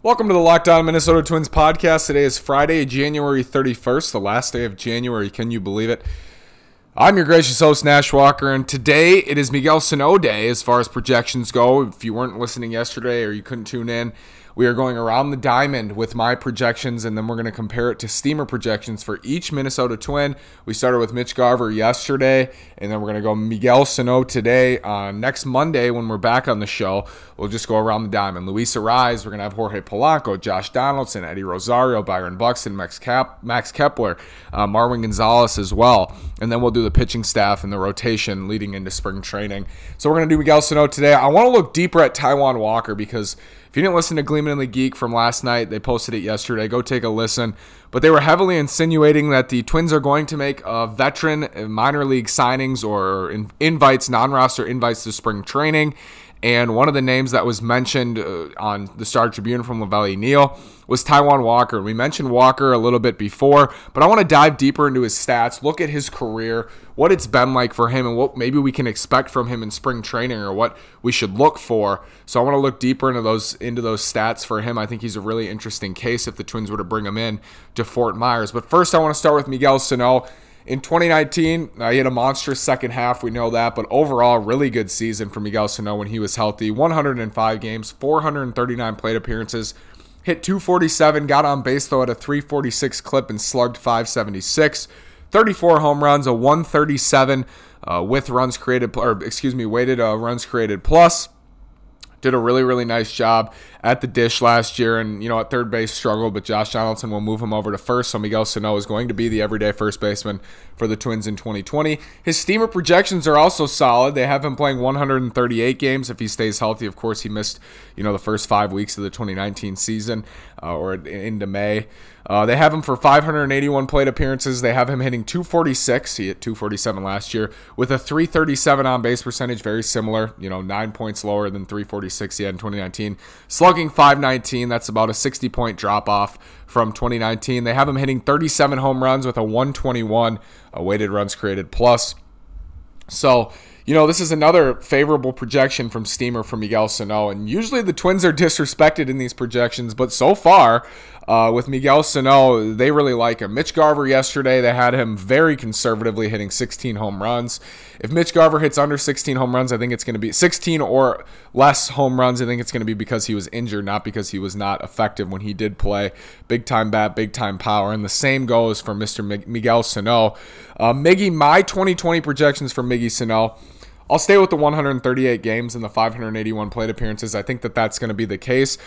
Welcome to the Locked On Minnesota Twins podcast. Today is Friday, January 31st, the last day of January. Can you believe it? I'm your gracious host, Nash Walker, and today it is Miguel Sano Day as far as projections go. If you weren't listening yesterday or you couldn't tune in, we are going around the diamond with my projections, and then we're going to compare it to steamer projections for each Minnesota Twin. We started with Mitch Garver yesterday, and then we're going to go Miguel Sano today. Uh, next Monday, when we're back on the show, we'll just go around the diamond. Luis Arraez, we're going to have Jorge Polanco, Josh Donaldson, Eddie Rosario, Byron Buxton, Max, Max Kepler, uh, Marwin Gonzalez as well. And then we'll do the pitching staff and the rotation leading into spring training. So we're going to do Miguel Sano today. I want to look deeper at Taijuan Walker because – if you didn't listen to Gleeman and the Geek from last night, they posted it yesterday. Go take a listen. But they were heavily insinuating that the Twins are going to make veteran minor league signings or invites, non roster invites to spring training. And one of the names that was mentioned uh, on the Star Tribune from La Velle Neal was Taijuan Walker. We mentioned Walker a little bit before, but I want to dive deeper into his stats, look at his career, what it's been like for him, and what maybe we can expect from him in spring training or what we should look for. So I want to look deeper into those into those stats for him. I think he's a really interesting case if the Twins were to bring him in to Fort Myers. But first, I want to start with Miguel Sano. In 2019, uh, he had a monstrous second half. We know that, but overall, really good season for Miguel Sano when he was healthy. 105 games, 439 plate appearances, hit 247, got on base though at a 346 clip and slugged 576. 34 home runs, a 137 uh, with runs created, or excuse me, weighted uh, runs created plus did a really really nice job at the dish last year and you know at third base struggled but josh donaldson will move him over to first so miguel sano is going to be the everyday first baseman for the twins in 2020 his steamer projections are also solid they have him playing 138 games if he stays healthy of course he missed you know the first five weeks of the 2019 season uh, or into may uh, they have him for 581 plate appearances. They have him hitting 246. He hit 247 last year with a 337 on base percentage, very similar. You know, nine points lower than 346 he had in 2019. Slugging 519. That's about a 60 point drop off from 2019. They have him hitting 37 home runs with a 121 a weighted runs created plus. So you know, this is another favorable projection from Steamer from Miguel Sano. And usually the Twins are disrespected in these projections, but so far, uh, with Miguel Sano, they really like him. Mitch Garver yesterday, they had him very conservatively hitting 16 home runs. If Mitch Garver hits under 16 home runs, I think it's going to be 16 or less home runs. I think it's going to be because he was injured, not because he was not effective when he did play. Big time bat, big time power. And the same goes for Mr. Miguel Sano. Uh, Miggy, my 2020 projections for Miggy Sano. I'll stay with the 138 games and the 581 plate appearances. I think that that's going to be the case.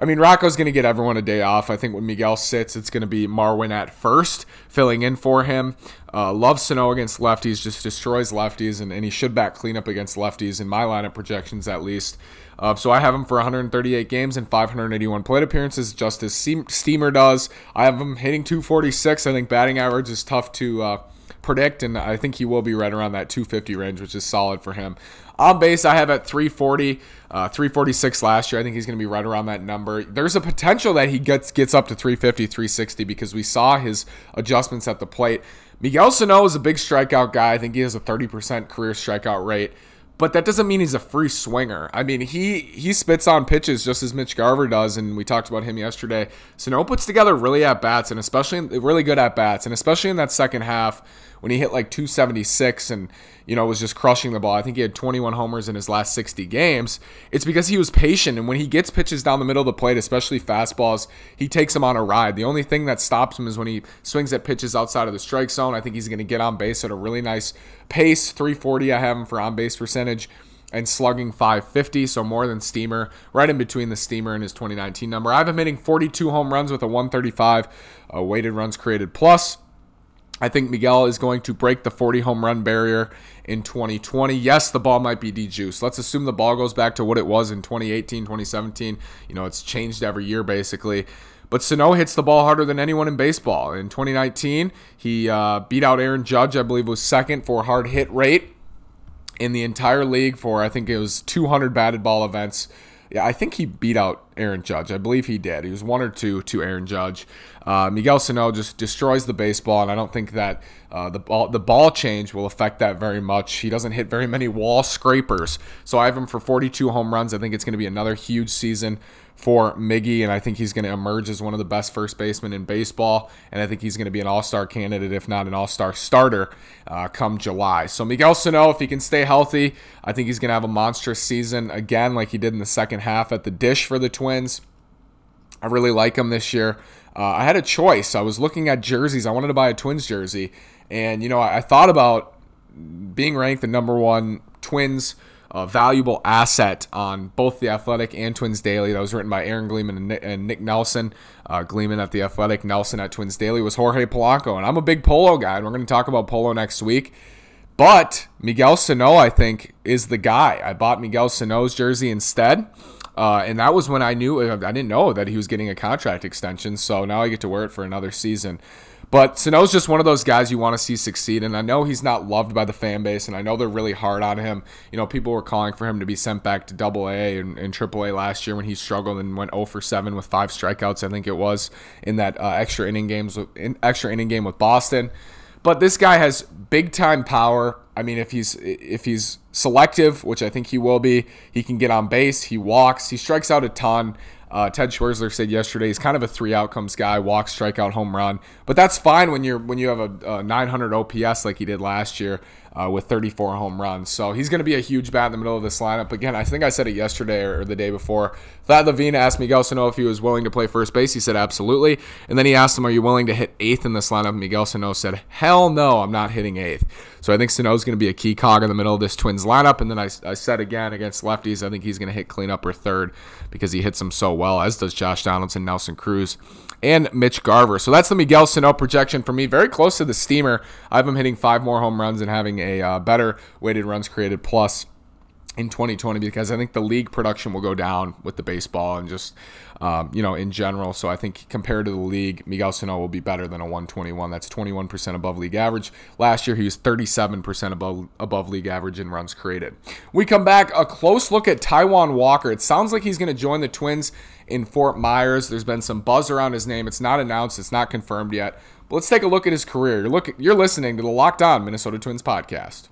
I mean, Rocco's going to get everyone a day off. I think when Miguel sits, it's going to be Marwin at first, filling in for him. Uh, loves Sano against lefties, just destroys lefties, and, and he should back cleanup against lefties in my lineup projections at least. Uh, so I have him for 138 games and 581 plate appearances, just as Steamer does. I have him hitting 246. I think batting average is tough to. Uh, predict, and I think he will be right around that 250 range, which is solid for him. On base, I have at 340, uh, 346 last year. I think he's going to be right around that number. There's a potential that he gets gets up to 350, 360 because we saw his adjustments at the plate. Miguel Sano is a big strikeout guy. I think he has a 30% career strikeout rate but that doesn't mean he's a free swinger. I mean, he he spits on pitches just as Mitch Garver does, and we talked about him yesterday. Sano puts together really at bats, and especially really good at bats, and especially in that second half when he hit like 276 and you know was just crushing the ball. I think he had 21 homers in his last 60 games. It's because he was patient and when he gets pitches down the middle of the plate, especially fastballs, he takes them on a ride. The only thing that stops him is when he swings at pitches outside of the strike zone. I think he's going to get on base at a really nice pace, 340 I have him for on base percentage and slugging 550, so more than Steamer, right in between the Steamer and his 2019 number. I have him hitting 42 home runs with a 135 uh, weighted runs created plus. I think Miguel is going to break the 40 home run barrier in 2020. Yes, the ball might be dejuiced. Let's assume the ball goes back to what it was in 2018, 2017. You know, it's changed every year basically. But Sano hits the ball harder than anyone in baseball. In 2019, he uh, beat out Aaron Judge, I believe was second for hard hit rate in the entire league for, I think it was 200 batted ball events. Yeah, I think he beat out Aaron Judge. I believe he did. He was one or two to Aaron Judge. Uh, Miguel Sano just destroys the baseball, and I don't think that uh, the ball the ball change will affect that very much. He doesn't hit very many wall scrapers, so I have him for 42 home runs. I think it's going to be another huge season for Miggy, and I think he's going to emerge as one of the best first basemen in baseball. And I think he's going to be an All Star candidate, if not an All Star starter, uh, come July. So Miguel Sano, if he can stay healthy, I think he's going to have a monstrous season again, like he did in the second half at the dish for the Twins. I really like him this year. Uh, I had a choice. I was looking at jerseys. I wanted to buy a Twins jersey, and you know, I, I thought about being ranked the number one Twins a valuable asset on both the Athletic and Twins Daily. That was written by Aaron Gleeman and Nick, and Nick Nelson. Uh, Gleeman at the Athletic, Nelson at Twins Daily was Jorge Polanco, and I'm a big Polo guy, and we're going to talk about Polo next week. But Miguel Sano, I think, is the guy. I bought Miguel Sano's jersey instead. Uh, and that was when I knew I didn't know that he was getting a contract extension. So now I get to wear it for another season. But Sano's just one of those guys you want to see succeed, and I know he's not loved by the fan base, and I know they're really hard on him. You know, people were calling for him to be sent back to Double A and, and Triple A last year when he struggled and went 0 for 7 with five strikeouts. I think it was in that uh, extra inning games, in, extra inning game with Boston. But this guy has big time power. I mean, if he's if he's selective, which I think he will be, he can get on base. He walks. He strikes out a ton. Uh, Ted Schwerzler said yesterday he's kind of a three outcomes guy: walk, strikeout, home run. But that's fine when you're when you have a, a 900 OPS like he did last year uh, with 34 home runs. So he's going to be a huge bat in the middle of this lineup. Again, I think I said it yesterday or, the day before. Thad Levine asked Miguel Sano if he was willing to play first base. He said absolutely. And then he asked him, "Are you willing to hit eighth in this lineup?" Miguel Sano said, "Hell no, I'm not hitting eighth." So I think Sano's going to be a key cog in the middle of this Twins lineup. And then I, I said again against lefties, I think he's going to hit cleanup or third because he hits them so well, as does Josh Donaldson, Nelson Cruz, and Mitch Garver. So that's the Miguel Sano projection for me. Very close to the steamer. I have him hitting five more home runs and having a uh, better weighted runs created plus in 2020 because I think the league production will go down with the baseball and just um, you know in general. So I think compared to the league, Miguel Sano will be better than a 121. That's 21% above league average. Last year he was 37% above above league average in runs created. We come back a close look at Taijuan Walker. It sounds like he's going to join the Twins in Fort Myers. There's been some buzz around his name. It's not announced. It's not confirmed yet. But let's take a look at his career. You're looking. You're listening to the Locked On Minnesota Twins podcast.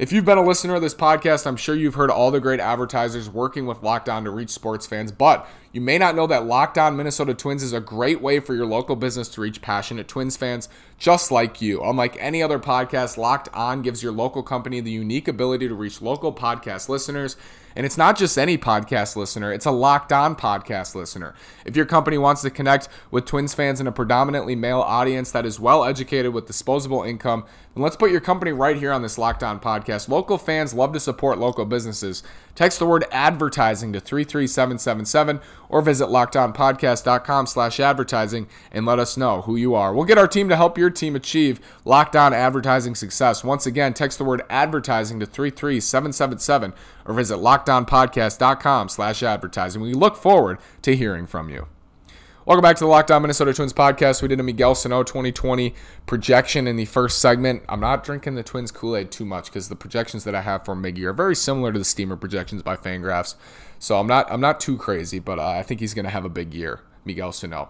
If you've been a listener of this podcast, I'm sure you've heard all the great advertisers working with Locked On to reach sports fans, but you may not know that Locked On Minnesota Twins is a great way for your local business to reach passionate Twins fans just like you. Unlike any other podcast, Locked On gives your local company the unique ability to reach local podcast listeners and it's not just any podcast listener, it's a locked on podcast listener. If your company wants to connect with Twins fans in a predominantly male audience that is well educated with disposable income, then let's put your company right here on this locked on podcast. Local fans love to support local businesses. Text the word advertising to 33777 or visit lockedonpodcast.com slash advertising and let us know who you are. We'll get our team to help your team achieve locked on advertising success. Once again, text the word advertising to 33777 or visit lockedonpodcast.com slash advertising. We look forward to hearing from you. Welcome back to the Locked On Minnesota Twins podcast. We did a Miguel Sano 2020 projection in the first segment. I'm not drinking the Twins Kool Aid too much because the projections that I have for Miggy are very similar to the Steamer projections by Fangraphs. So I'm not I'm not too crazy, but uh, I think he's going to have a big year. Miguel Sano.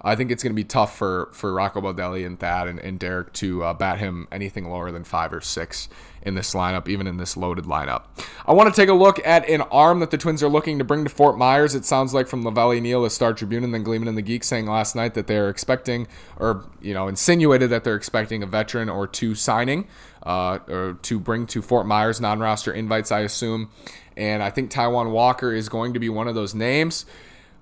I think it's going to be tough for for Rocco Baldelli and Thad and, and Derek to uh, bat him anything lower than five or six in this lineup, even in this loaded lineup. I want to take a look at an arm that the Twins are looking to bring to Fort Myers. It sounds like from Lavelli Neal, the Star Tribune, and then Gleeman and the Geek saying last night that they're expecting, or you know, insinuated that they're expecting a veteran or two signing, uh, or to bring to Fort Myers non-roster invites, I assume. And I think Taijuan Walker is going to be one of those names.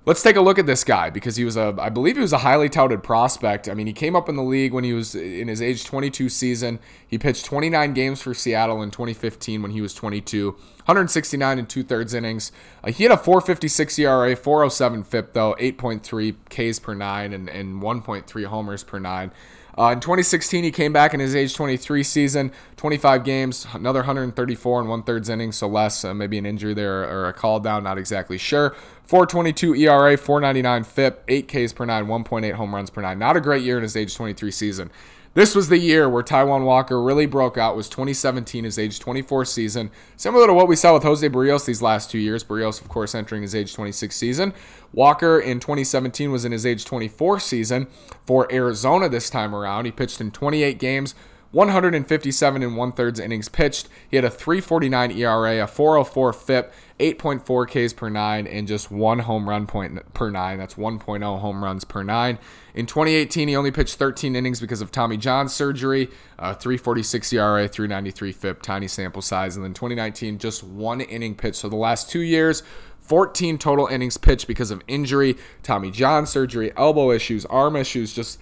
Let's take a look at this guy because he was a, I believe he was a highly touted prospect. I mean, he came up in the league when he was in his age 22 season. He pitched 29 games for Seattle in 2015 when he was 22, 169 and two thirds innings. Uh, he had a 456 ERA, 407 FIP though, 8.3 Ks per nine, and, and 1.3 homers per nine. Uh, in 2016, he came back in his age 23 season, 25 games, another 134 and one thirds innings, so less, uh, maybe an injury there or a call down, not exactly sure. 422 ERA, 499 FIP, 8 Ks per nine, 1.8 home runs per nine. Not a great year in his age 23 season. This was the year where Taijuan Walker really broke out. Was 2017, his age 24 season, similar to what we saw with Jose Berrios these last two years. Berrios, of course, entering his age 26 season. Walker in 2017 was in his age 24 season for Arizona this time around. He pitched in 28 games, 157 and one thirds innings pitched. He had a 349 ERA, a 404 FIP, 8.4 Ks per nine, and just one home run point per nine. That's 1.0 home runs per nine. In 2018, he only pitched 13 innings because of Tommy John surgery, uh, 346 ERA, 393 FIP, tiny sample size. And then 2019, just one inning pitch. So the last two years, 14 total innings pitched because of injury, Tommy John surgery, elbow issues, arm issues, just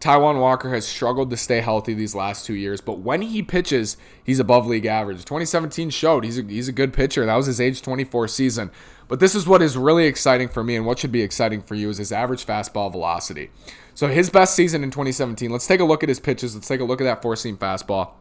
Taijuan Walker has struggled to stay healthy these last two years, but when he pitches, he's above league average. 2017 showed he's a, he's a good pitcher. That was his age 24 season. But this is what is really exciting for me and what should be exciting for you is his average fastball velocity. So his best season in 2017, let's take a look at his pitches. Let's take a look at that four seam fastball.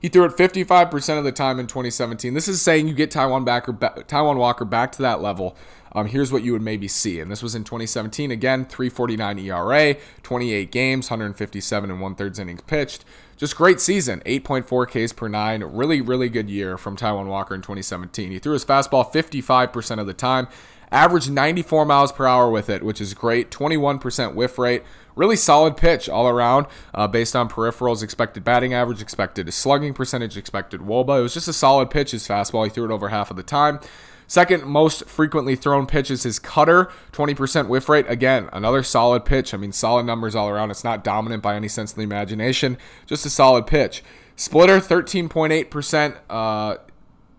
He threw it 55% of the time in 2017. This is saying you get Taijuan, back or Taijuan Walker back to that level um, here's what you would maybe see. And this was in 2017. Again, 349 ERA, 28 games, 157 and one thirds innings pitched. Just great season, 8.4 Ks per nine. Really, really good year from Taijuan Walker in 2017. He threw his fastball 55% of the time, averaged 94 miles per hour with it, which is great. 21% whiff rate. Really solid pitch all around uh, based on peripherals, expected batting average, expected slugging percentage, expected wOBA. It was just a solid pitch, his fastball. He threw it over half of the time. Second most frequently thrown pitch is his cutter, 20% whiff rate. Again, another solid pitch. I mean, solid numbers all around. It's not dominant by any sense of the imagination, just a solid pitch. Splitter, 13.8% uh,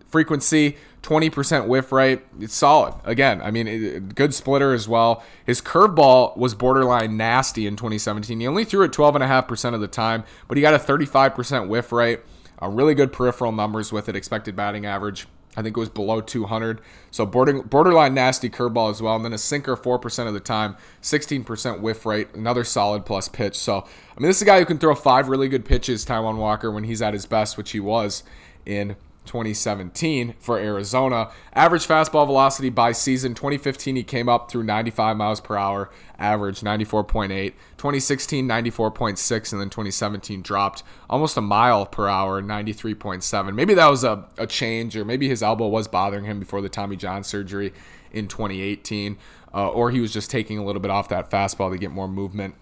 frequency, 20% whiff rate. It's solid. Again, I mean, it, good splitter as well. His curveball was borderline nasty in 2017. He only threw it 12.5% of the time, but he got a 35% whiff rate. Uh, really good peripheral numbers with it, expected batting average I think it was below 200. So border, borderline nasty curveball as well. And then a sinker 4% of the time, 16% whiff rate, another solid plus pitch. So, I mean, this is a guy who can throw five really good pitches, Taijuan Walker, when he's at his best, which he was in 2017 for Arizona. Average fastball velocity by season 2015 he came up through 95 miles per hour, average 94.8. 2016 94.6 and then 2017 dropped almost a mile per hour, 93.7. Maybe that was a, a change or maybe his elbow was bothering him before the Tommy John surgery in 2018 uh, or he was just taking a little bit off that fastball to get more movement.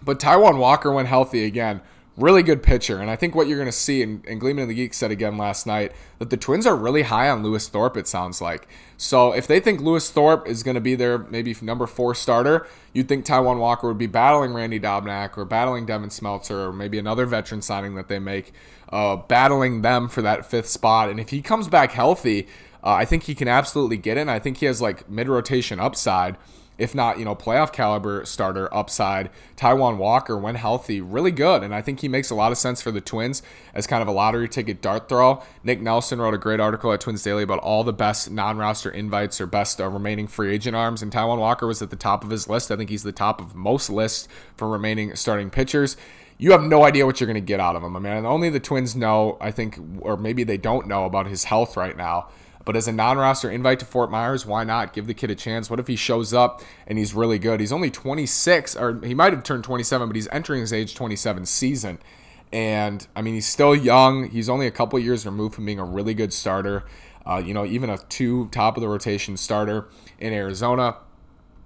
But Taijuan Walker went healthy again really good pitcher. And I think what you're going to see, and, and Gleeman and the Geek said again last night, that the Twins are really high on Lewis Thorpe, it sounds like. So if they think Lewis Thorpe is going to be their maybe number four starter, you'd think Taijuan Walker would be battling Randy Dobnak or battling Devin Smeltzer or maybe another veteran signing that they make, uh, battling them for that fifth spot. And if he comes back healthy, uh, I think he can absolutely get in. I think he has like mid rotation upside if not, you know, playoff caliber starter upside. Taijuan Walker, when healthy, really good. And I think he makes a lot of sense for the Twins as kind of a lottery ticket dart throw. Nick Nelson wrote a great article at Twins Daily about all the best non roster invites or best uh, remaining free agent arms. And Taijuan Walker was at the top of his list. I think he's the top of most lists for remaining starting pitchers you have no idea what you're going to get out of him. I mean, only the Twins know, I think, or maybe they don't know about his health right now. But as a non-roster invite to Fort Myers, why not give the kid a chance? What if he shows up and he's really good? He's only 26, or he might have turned 27, but he's entering his age 27 season. And I mean, he's still young. He's only a couple years removed from being a really good starter. Uh, you know, even a two top of the rotation starter in Arizona.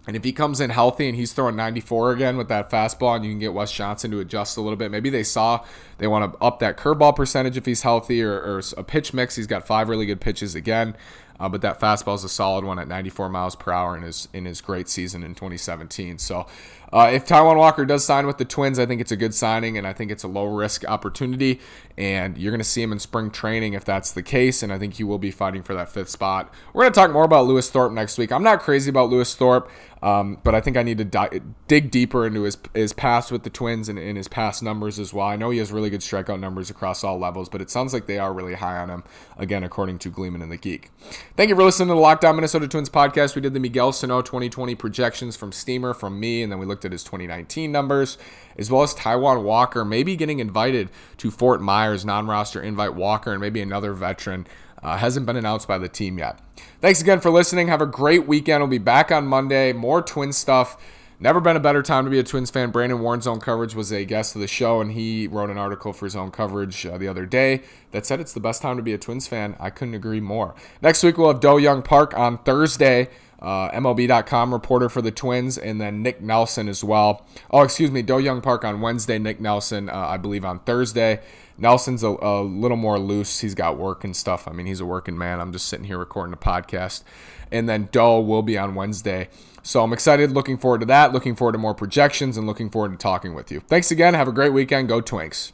And if he comes in healthy and he's throwing 94 again with that fastball, and you can get Wes Johnson to adjust a little bit, maybe they saw they want to up that curveball percentage if he's healthy or, or a pitch mix. He's got five really good pitches again. Uh, but that fastball is a solid one at 94 miles per hour in his in his great season in 2017. So uh, if Taijuan Walker does sign with the Twins, I think it's a good signing, and I think it's a low risk opportunity. And you're going to see him in spring training if that's the case. And I think he will be fighting for that fifth spot. We're going to talk more about Lewis Thorpe next week. I'm not crazy about Lewis Thorpe, um, but I think I need to di- dig deeper into his his past with the Twins and, and his past numbers as well. I know he has really good strikeout numbers across all levels, but it sounds like they are really high on him. Again, according to Gleeman and the Geek. Thank you for listening to the Locked On Minnesota Twins podcast. We did the Miguel Sano 2020 projections from Steamer from me, and then we looked at his 2019 numbers, as well as Taijuan Walker maybe getting invited to Fort Myers, non roster invite Walker, and maybe another veteran. Uh, hasn't been announced by the team yet. Thanks again for listening. Have a great weekend. We'll be back on Monday. More twin stuff Never been a better time to be a Twins fan. Brandon Warne's Zone Coverage was a guest of the show, and he wrote an article for his Zone Coverage uh, the other day that said it's the best time to be a Twins fan. I couldn't agree more. Next week, we'll have Do-Hyoung Park on Thursday. Uh, MLB.com reporter for the Twins, and then Nick Nelson as well. Oh, excuse me, Do-Hyoung Park on Wednesday, Nick Nelson, uh, I believe, on Thursday. Nelson's a, a, little more loose. He's got work and stuff. I mean, he's a working man. I'm just sitting here recording a podcast. And then Doe will be on Wednesday. So I'm excited, looking forward to that, looking forward to more projections, and looking forward to talking with you. Thanks again. Have a great weekend. Go Twinks.